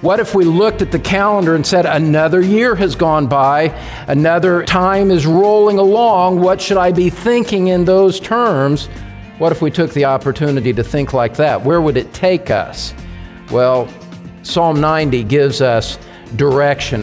What if we looked at the calendar and said, another year has gone by, another time is rolling along, what should I be thinking in those terms? What if we took the opportunity to think like that? Where would it take us? Well, Psalm 90 gives us direction.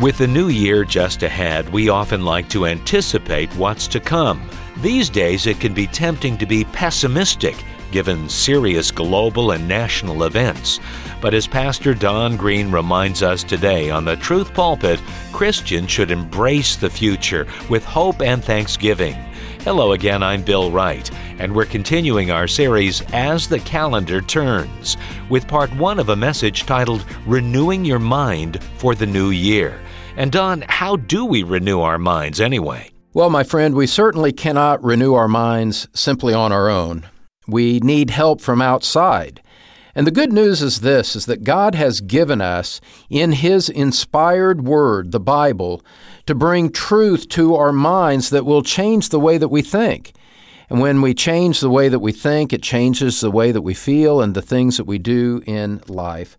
With the new year just ahead, we often like to anticipate what's to come. These days, it can be tempting to be pessimistic given serious global and national events. But as Pastor Don Green reminds us today on the Truth Pulpit, Christians should embrace the future with hope and thanksgiving. Hello again, I'm Bill Wright, and we're continuing our series As the Calendar Turns, with part one of a message titled Renewing Your Mind for the New Year. And Don, how do we renew our minds anyway? Well, my friend, we certainly cannot renew our minds simply on our own. We need help from outside. And the good news is this is that God has given us in his inspired word, the Bible, to bring truth to our minds that will change the way that we think. And when we change the way that we think, it changes the way that we feel and the things that we do in life.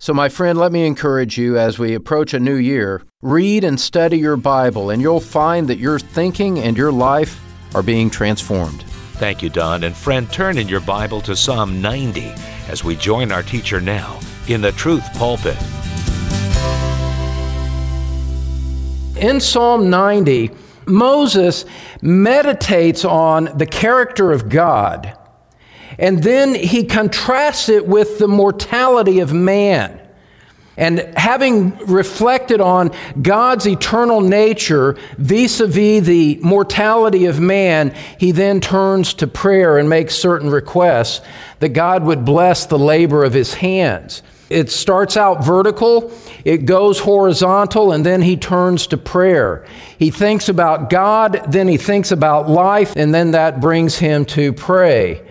So, my friend, let me encourage you as we approach a new year read and study your Bible, and you'll find that your thinking and your life are being transformed. Thank you, Don. And friend, turn in your Bible to Psalm 90 as we join our teacher now in the Truth Pulpit. In Psalm 90, Moses meditates on the character of God, and then he contrasts it with the mortality of man. And having reflected on God's eternal nature vis a vis the mortality of man, he then turns to prayer and makes certain requests that God would bless the labor of his hands. It starts out vertical, it goes horizontal, and then he turns to prayer. He thinks about God, then he thinks about life, and then that brings him to pray.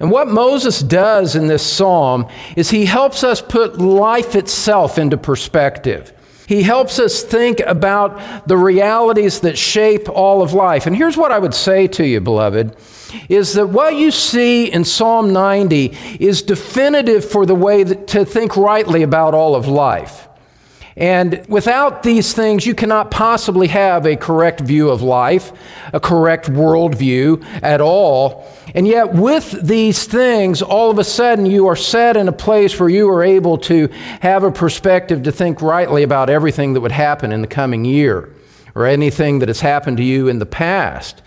And what Moses does in this psalm is he helps us put life itself into perspective. He helps us think about the realities that shape all of life. And here's what I would say to you, beloved, is that what you see in Psalm 90 is definitive for the way to think rightly about all of life. And without these things, you cannot possibly have a correct view of life, a correct worldview at all. And yet, with these things, all of a sudden, you are set in a place where you are able to have a perspective to think rightly about everything that would happen in the coming year or anything that has happened to you in the past.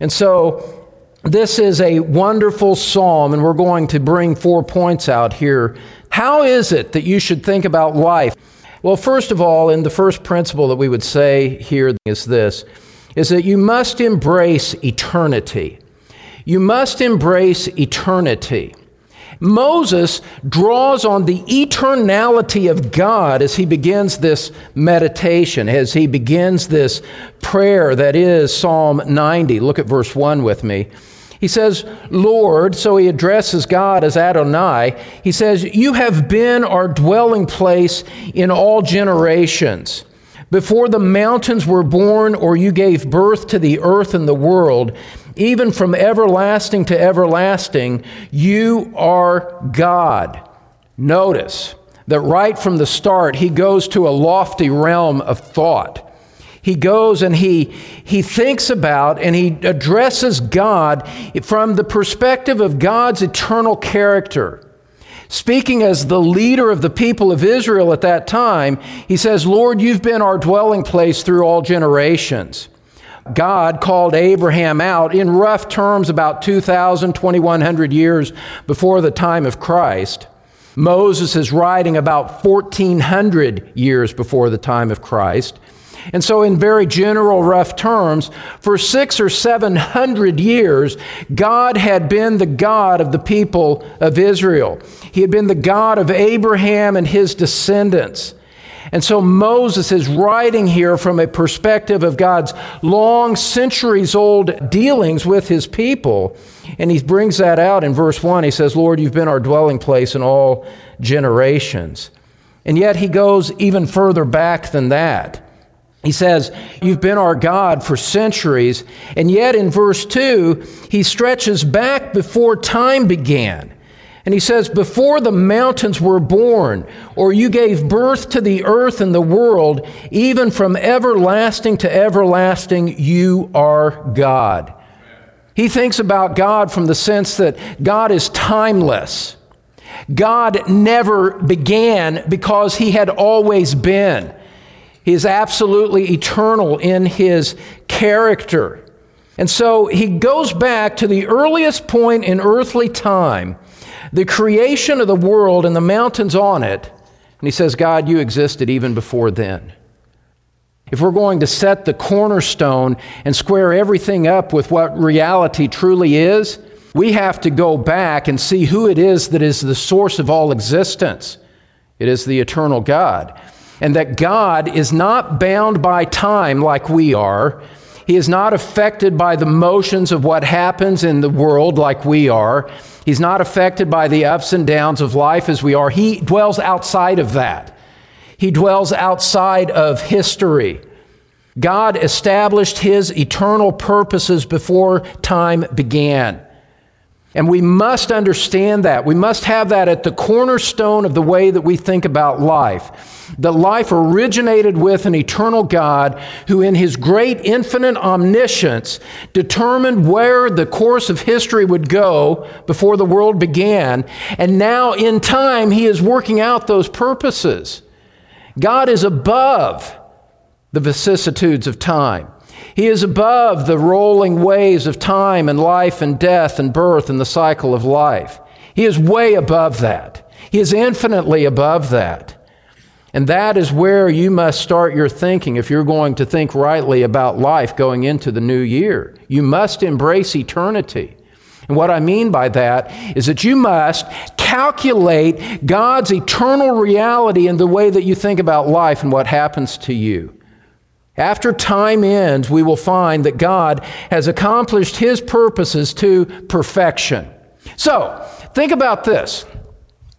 And so, this is a wonderful psalm, and we're going to bring four points out here. How is it that you should think about life? Well, first of all, in the first principle that we would say here is this is that you must embrace eternity. You must embrace eternity. Moses draws on the eternality of God as he begins this meditation, as he begins this prayer that is Psalm 90. Look at verse 1 with me. He says, Lord, so he addresses God as Adonai. He says, You have been our dwelling place in all generations. Before the mountains were born, or you gave birth to the earth and the world, even from everlasting to everlasting, you are God. Notice that right from the start, he goes to a lofty realm of thought he goes and he, he thinks about and he addresses God from the perspective of God's eternal character. Speaking as the leader of the people of Israel at that time, he says, Lord, you've been our dwelling place through all generations. God called Abraham out in rough terms about 2,000, 2,100 years before the time of Christ. Moses is writing about 1,400 years before the time of Christ. And so, in very general, rough terms, for six or seven hundred years, God had been the God of the people of Israel. He had been the God of Abraham and his descendants. And so Moses is writing here from a perspective of God's long, centuries old dealings with his people. And he brings that out in verse 1. He says, Lord, you've been our dwelling place in all generations. And yet he goes even further back than that. He says, You've been our God for centuries. And yet in verse 2, he stretches back before time began. And he says, Before the mountains were born, or you gave birth to the earth and the world, even from everlasting to everlasting, you are God. He thinks about God from the sense that God is timeless. God never began because he had always been. He is absolutely eternal in his character. And so he goes back to the earliest point in earthly time, the creation of the world and the mountains on it. And he says, God, you existed even before then. If we're going to set the cornerstone and square everything up with what reality truly is, we have to go back and see who it is that is the source of all existence. It is the eternal God. And that God is not bound by time like we are. He is not affected by the motions of what happens in the world like we are. He's not affected by the ups and downs of life as we are. He dwells outside of that. He dwells outside of history. God established his eternal purposes before time began. And we must understand that. We must have that at the cornerstone of the way that we think about life. That life originated with an eternal God who, in his great infinite omniscience, determined where the course of history would go before the world began. And now, in time, he is working out those purposes. God is above the vicissitudes of time. He is above the rolling waves of time and life and death and birth and the cycle of life. He is way above that. He is infinitely above that. And that is where you must start your thinking if you're going to think rightly about life going into the new year. You must embrace eternity. And what I mean by that is that you must calculate God's eternal reality in the way that you think about life and what happens to you. After time ends, we will find that God has accomplished his purposes to perfection. So, think about this.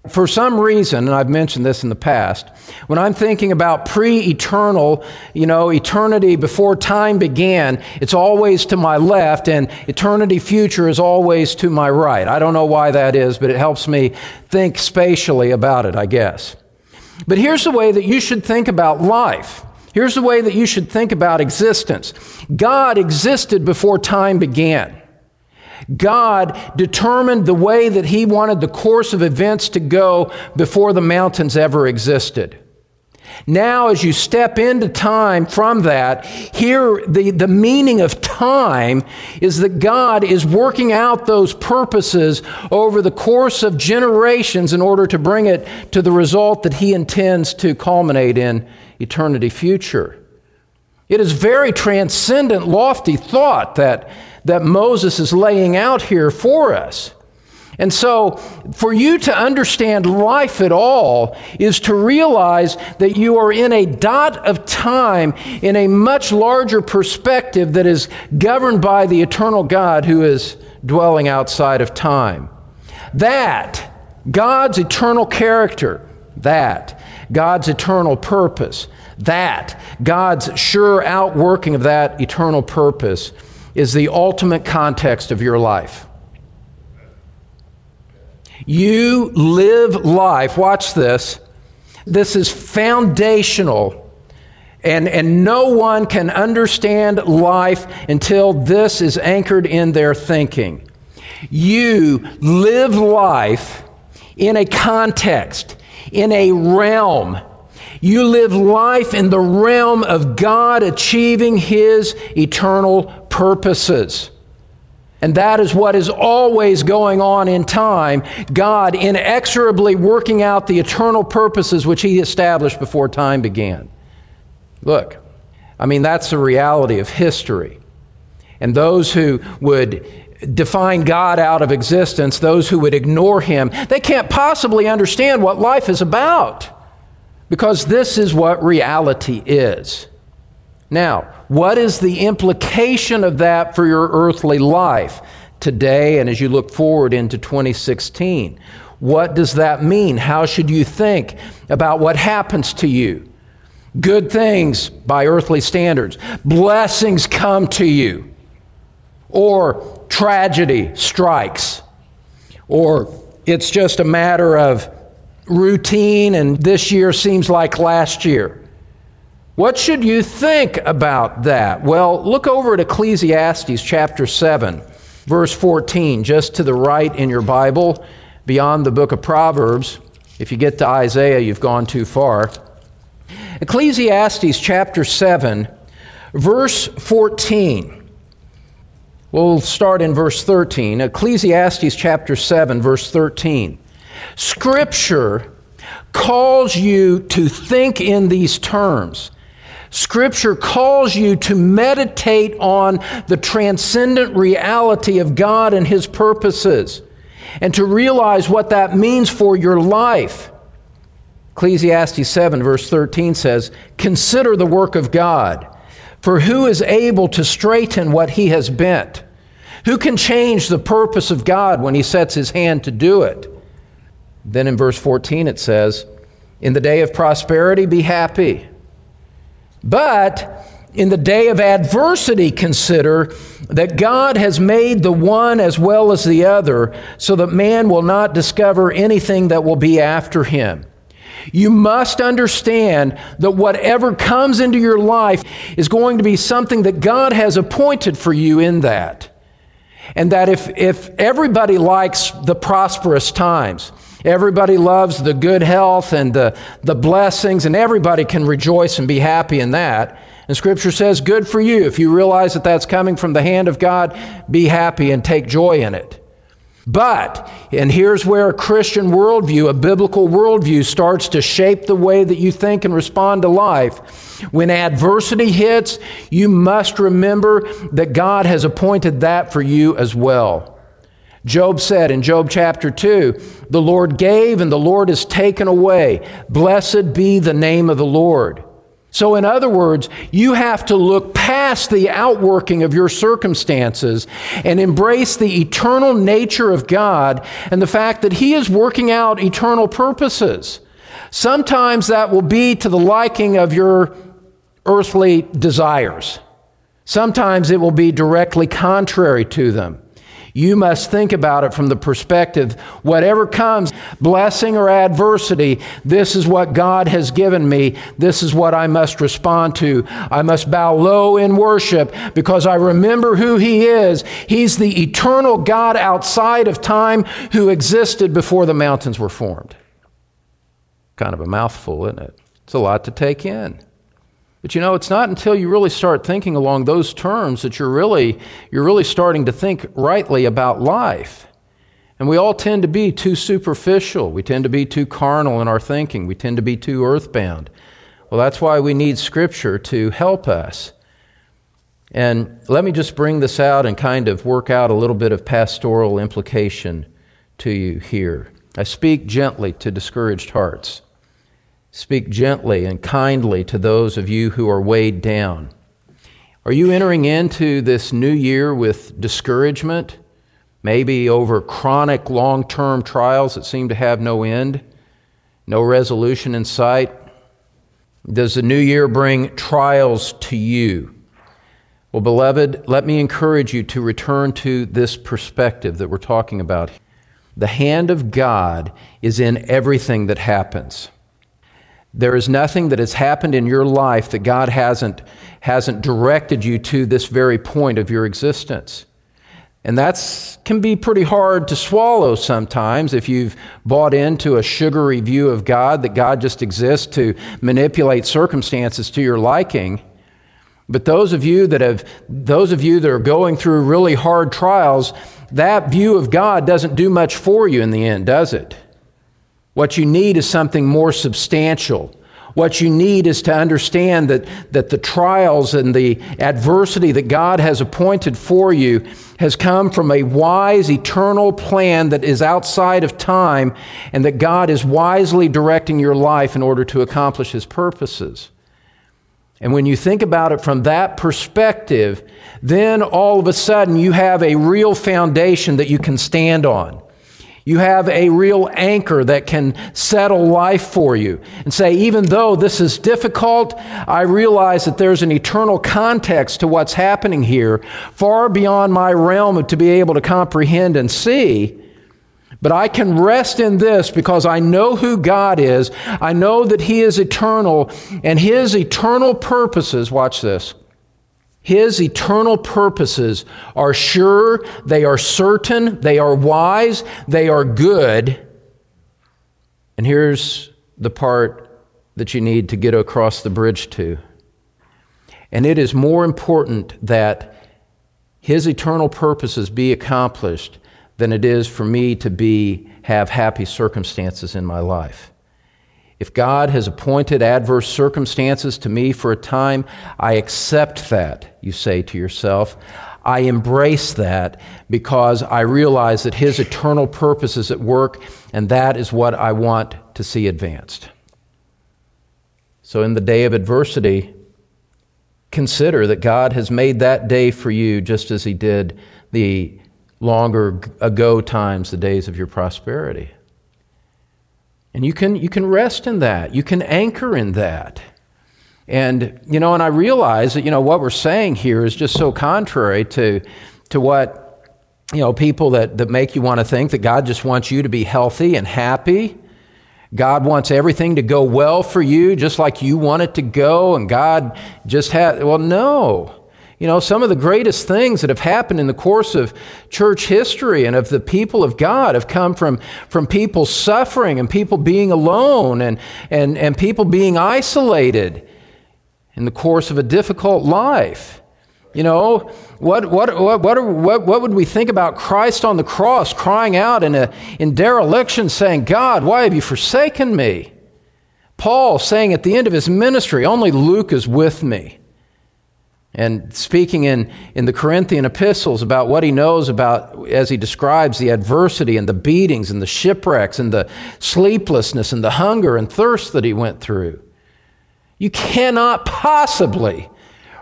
For some reason, and I've mentioned this in the past, when I'm thinking about pre eternal, you know, eternity before time began, it's always to my left, and eternity future is always to my right. I don't know why that is, but it helps me think spatially about it, I guess. But here's the way that you should think about life Here's the way that you should think about existence God existed before time began. God determined the way that He wanted the course of events to go before the mountains ever existed. Now, as you step into time from that, here the, the meaning of time is that God is working out those purposes over the course of generations in order to bring it to the result that He intends to culminate in eternity future. It is very transcendent, lofty thought that, that Moses is laying out here for us. And so, for you to understand life at all is to realize that you are in a dot of time in a much larger perspective that is governed by the eternal God who is dwelling outside of time. That, God's eternal character, that God's eternal purpose. That, God's sure outworking of that eternal purpose, is the ultimate context of your life. You live life, watch this. This is foundational, and, and no one can understand life until this is anchored in their thinking. You live life in a context in a realm. You live life in the realm of God achieving His eternal purposes. And that is what is always going on in time. God inexorably working out the eternal purposes which He established before time began. Look, I mean, that's the reality of history. And those who would define God out of existence, those who would ignore Him, they can't possibly understand what life is about because this is what reality is. Now, what is the implication of that for your earthly life today and as you look forward into 2016? What does that mean? How should you think about what happens to you? Good things by earthly standards, blessings come to you, or tragedy strikes, or it's just a matter of routine and this year seems like last year. What should you think about that? Well, look over at Ecclesiastes chapter 7, verse 14, just to the right in your Bible, beyond the book of Proverbs. If you get to Isaiah, you've gone too far. Ecclesiastes chapter 7, verse 14. We'll start in verse 13. Ecclesiastes chapter 7, verse 13. Scripture calls you to think in these terms. Scripture calls you to meditate on the transcendent reality of God and His purposes and to realize what that means for your life. Ecclesiastes 7, verse 13 says, Consider the work of God for who is able to straighten what he has bent? Who can change the purpose of God when he sets his hand to do it? Then in verse 14 it says, In the day of prosperity, be happy. But in the day of adversity, consider that God has made the one as well as the other, so that man will not discover anything that will be after him. You must understand that whatever comes into your life is going to be something that God has appointed for you in that. And that if, if everybody likes the prosperous times, everybody loves the good health and the, the blessings, and everybody can rejoice and be happy in that. And Scripture says, good for you. If you realize that that's coming from the hand of God, be happy and take joy in it. But, and here's where a Christian worldview, a biblical worldview, starts to shape the way that you think and respond to life. When adversity hits, you must remember that God has appointed that for you as well. Job said in Job chapter 2, The Lord gave and the Lord has taken away. Blessed be the name of the Lord. So, in other words, you have to look past the outworking of your circumstances and embrace the eternal nature of God and the fact that He is working out eternal purposes. Sometimes that will be to the liking of your earthly desires. Sometimes it will be directly contrary to them. You must think about it from the perspective whatever comes, blessing or adversity, this is what God has given me. This is what I must respond to. I must bow low in worship because I remember who He is. He's the eternal God outside of time who existed before the mountains were formed. Kind of a mouthful, isn't it? It's a lot to take in. But you know, it's not until you really start thinking along those terms that you're really, you're really starting to think rightly about life. And we all tend to be too superficial. We tend to be too carnal in our thinking. We tend to be too earthbound. Well, that's why we need Scripture to help us. And let me just bring this out and kind of work out a little bit of pastoral implication to you here. I speak gently to discouraged hearts. Speak gently and kindly to those of you who are weighed down. Are you entering into this new year with discouragement, maybe over chronic long term trials that seem to have no end, no resolution in sight? Does the new year bring trials to you? Well, beloved, let me encourage you to return to this perspective that we're talking about. The hand of God is in everything that happens. There is nothing that has happened in your life that God hasn't, hasn't directed you to this very point of your existence. And that can be pretty hard to swallow sometimes if you've bought into a sugary view of God, that God just exists to manipulate circumstances to your liking. But those of you that have those of you that are going through really hard trials, that view of God doesn't do much for you in the end, does it? What you need is something more substantial. What you need is to understand that, that the trials and the adversity that God has appointed for you has come from a wise, eternal plan that is outside of time, and that God is wisely directing your life in order to accomplish His purposes. And when you think about it from that perspective, then all of a sudden you have a real foundation that you can stand on. You have a real anchor that can settle life for you and say, even though this is difficult, I realize that there's an eternal context to what's happening here, far beyond my realm to be able to comprehend and see. But I can rest in this because I know who God is. I know that He is eternal, and His eternal purposes, watch this, His eternal purposes are sure, they are certain, they are wise, they are good. And here's the part that you need to get across the bridge to. And it is more important that His eternal purposes be accomplished than it is for me to be have happy circumstances in my life. If God has appointed adverse circumstances to me for a time, I accept that, you say to yourself. I embrace that because I realize that His eternal purpose is at work, and that is what I want to see advanced. So, in the day of adversity, consider that God has made that day for you just as He did the longer ago times, the days of your prosperity. And you can, you can rest in that. You can anchor in that. And, you know, and I realize that, you know, what we're saying here is just so contrary to, to what, you know, people that, that make you want to think that God just wants you to be healthy and happy. God wants everything to go well for you, just like you want it to go, and God just had, well, no. You know, some of the greatest things that have happened in the course of church history and of the people of God have come from, from people suffering and people being alone and, and, and people being isolated in the course of a difficult life. You know, what, what, what, what, what, what would we think about Christ on the cross crying out in, a, in dereliction, saying, God, why have you forsaken me? Paul saying at the end of his ministry, Only Luke is with me. And speaking in, in the Corinthian epistles about what he knows about as he describes the adversity and the beatings and the shipwrecks and the sleeplessness and the hunger and thirst that he went through. You cannot possibly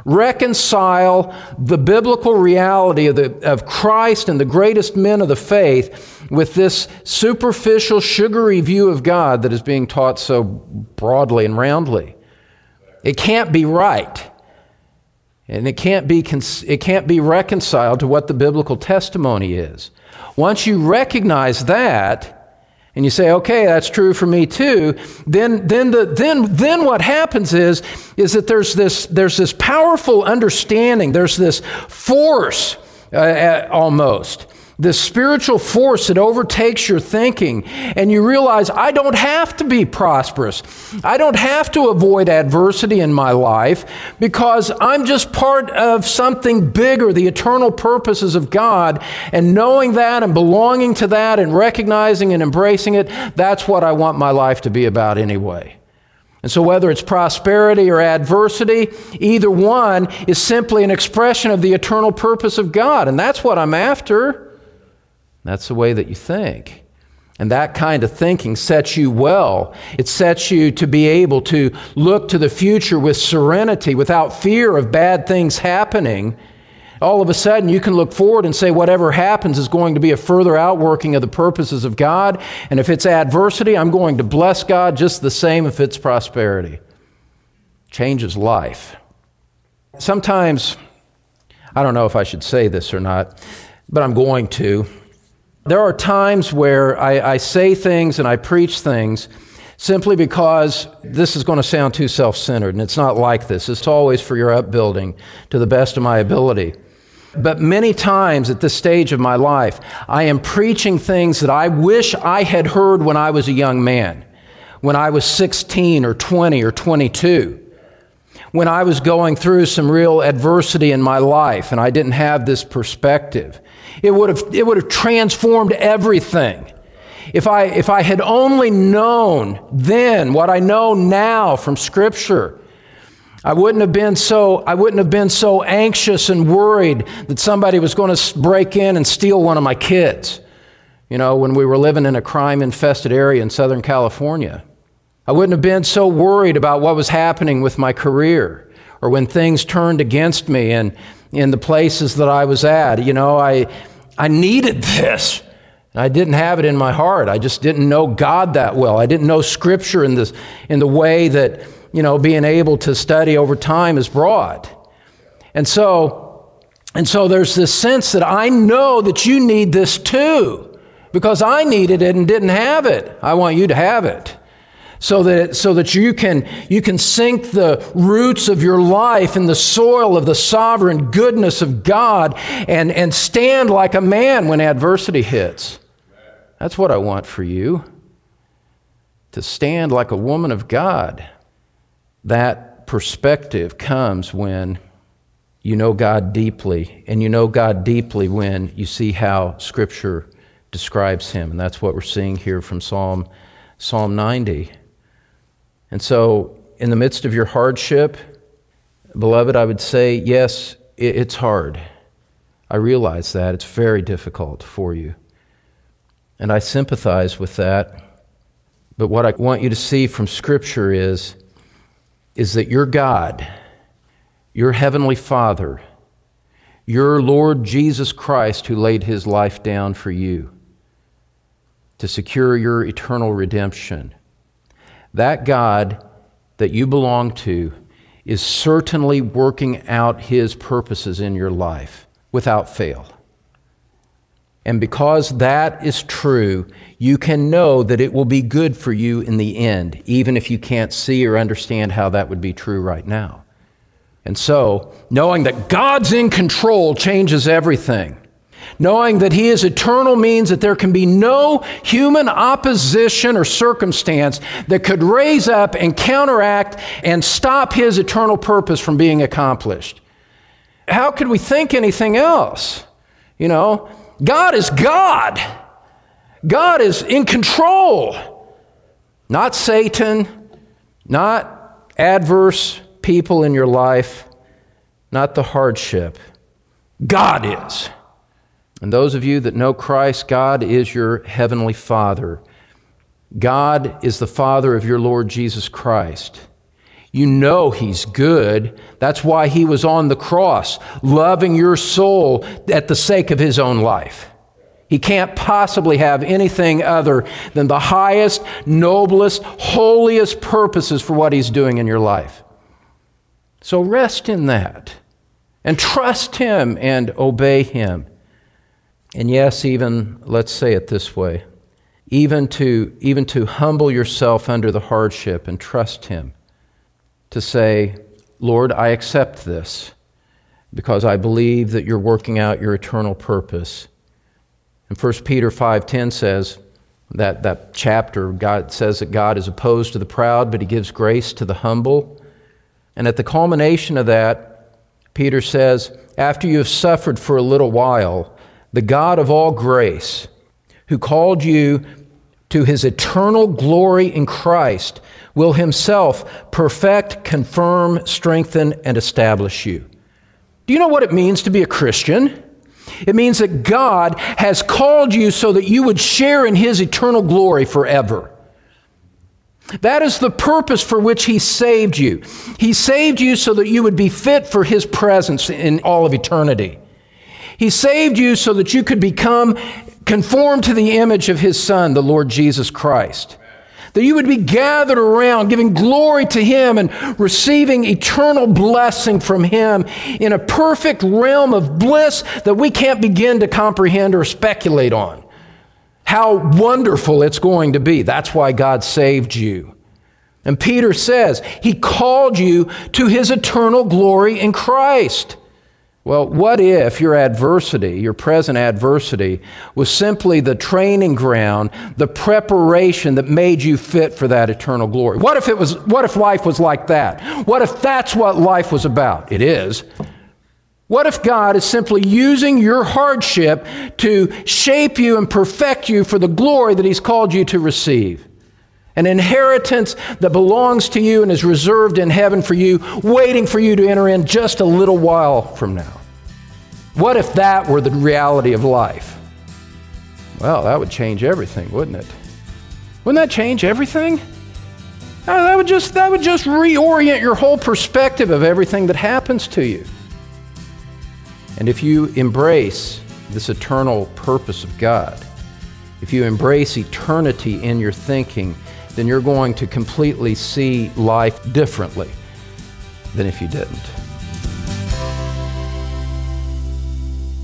reconcile the biblical reality of, the, of Christ and the greatest men of the faith with this superficial, sugary view of God that is being taught so broadly and roundly. It can't be right. And it can't, be, it can't be reconciled to what the biblical testimony is. Once you recognize that, and you say, okay, that's true for me too, then, then, the, then, then what happens is, is that there's this, there's this powerful understanding, there's this force uh, uh almost the spiritual force that overtakes your thinking, and you realize I don't have to be prosperous. I don't have to avoid adversity in my life because I'm just part of something bigger, the eternal purposes of God. And knowing that and belonging to that and recognizing and embracing it, that's what I want my life to be about anyway. And so, whether it's prosperity or adversity, either one is simply an expression of the eternal purpose of God. And that's what I'm after. That's the way that you think. And that kind of thinking sets you well. It sets you to be able to look to the future with serenity, without fear of bad things happening. All of a sudden, you can look forward and say, whatever happens is going to be a further outworking of the purposes of God. And if it's adversity, I'm going to bless God just the same if it's prosperity. Changes life. Sometimes, I don't know if I should say this or not, but I'm going to. There are times where I, I say things and I preach things simply because this is going to sound too self centered, and it's not like this. It's always for your upbuilding to the best of my ability. But many times at this stage of my life, I am preaching things that I wish I had heard when I was a young man, when I was 16 or 20 or 22, when I was going through some real adversity in my life and I didn't have this perspective. It would have, it would have transformed everything. If I, if I had only known then what I know now from Scripture, I wouldn't have been so, I wouldn't have been so anxious and worried that somebody was going to break in and steal one of my kids. You know, when we were living in a crime infested area in Southern California. I wouldn't have been so worried about what was happening with my career or when things turned against me and in the places that I was at. You know, I, I needed this. I didn't have it in my heart. I just didn't know God that well. I didn't know Scripture in, this, in the way that, you know, being able to study over time is brought. And so, and so there's this sense that I know that you need this too. because I needed it and didn't have it. I want you to have it. So that, so that you can, you can sink the roots of your life in the soil of the sovereign goodness of God and, and stand like a man when adversity hits. That's what I want for you. To stand like a woman of God. That perspective comes when you know God deeply, and you know God deeply when you see how Scripture describes Him. And that's what we're seeing here from Psalm, Psalm 90. And so, in the midst of your hardship, beloved, I would say, yes, it's hard. I realize that. It's very difficult for you. And I sympathize with that. But what I want you to see from Scripture is, is that your God, your Heavenly Father, your Lord Jesus Christ, who laid his life down for you to secure your eternal redemption, that God that you belong to is certainly working out his purposes in your life without fail. And because that is true, you can know that it will be good for you in the end, even if you can't see or understand how that would be true right now. And so, knowing that God's in control changes everything. Knowing that He is eternal means that there can be no human opposition or circumstance that could raise up and counteract and stop His eternal purpose from being accomplished. How could we think anything else? You know, God is God. God is in control. Not Satan, not adverse people in your life, not the hardship. God is. And those of you that know Christ, God is your heavenly Father. God is the Father of your Lord Jesus Christ. You know He's good. That's why He was on the cross, loving your soul at the sake of His own life. He can't possibly have anything other than the highest, noblest, holiest purposes for what He's doing in your life. So rest in that and trust Him and obey Him. And yes, even, let's say it this way, even to, even to humble yourself under the hardship and trust Him to say, Lord, I accept this because I believe that you're working out your eternal purpose. And 1 Peter 5:10 says that that chapter God says that God is opposed to the proud but he gives grace to the humble. And at the culmination of that, Peter says, after you have suffered for a little while, the God of all grace, who called you to his eternal glory in Christ, will himself perfect, confirm, strengthen, and establish you. Do you know what it means to be a Christian? It means that God has called you so that you would share in his eternal glory forever. That is the purpose for which He saved you. He saved you so that you would be fit for His presence in all of eternity. He saved you so that you could become conformed to the image of His Son, the Lord Jesus Christ. That you would be gathered around, giving glory to Him and receiving eternal blessing from Him in a perfect realm of bliss that we can't begin to comprehend or speculate on how wonderful it's going to be. That's why God saved you. And Peter says, He called you to His eternal glory in Christ. Well, what if your adversity, your present adversity, was simply the training ground, the preparation that made you fit for that eternal glory? What if it was what if life was like that? What if that's what life was about? It is. What if God is simply using your hardship to shape you and perfect you for the glory that He's called you to receive? An inheritance that belongs to you and is reserved in heaven for you, waiting for you to enter in just a little while from now. What if that were the reality of life? Well, that would change everything, wouldn't it? Wouldn't that change everything? Uh, that would just, that would just reorient your whole perspective of everything that happens to you. And if you embrace this eternal purpose of God, if you embrace eternity in your thinking, then you're going to completely see life differently than if you didn't.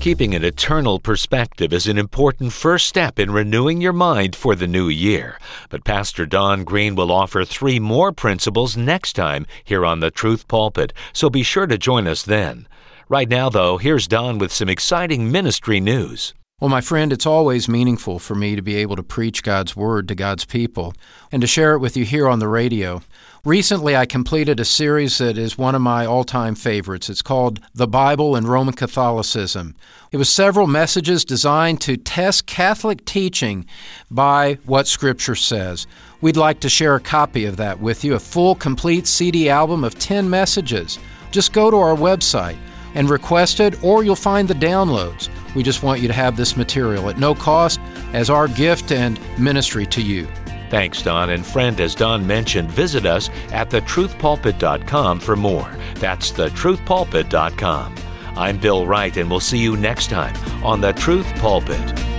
Keeping an eternal perspective is an important first step in renewing your mind for the new year. But Pastor Don Green will offer three more principles next time here on the Truth Pulpit, so be sure to join us then. Right now, though, here's Don with some exciting ministry news. Well, my friend, it's always meaningful for me to be able to preach God's Word to God's people and to share it with you here on the radio. Recently, I completed a series that is one of my all time favorites. It's called The Bible and Roman Catholicism. It was several messages designed to test Catholic teaching by what Scripture says. We'd like to share a copy of that with you, a full, complete CD album of 10 messages. Just go to our website and request it, or you'll find the downloads. We just want you to have this material at no cost as our gift and ministry to you. Thanks, Don. And friend, as Don mentioned, visit us at thetruthpulpit.com for more. That's thetruthpulpit.com. I'm Bill Wright, and we'll see you next time on The Truth Pulpit.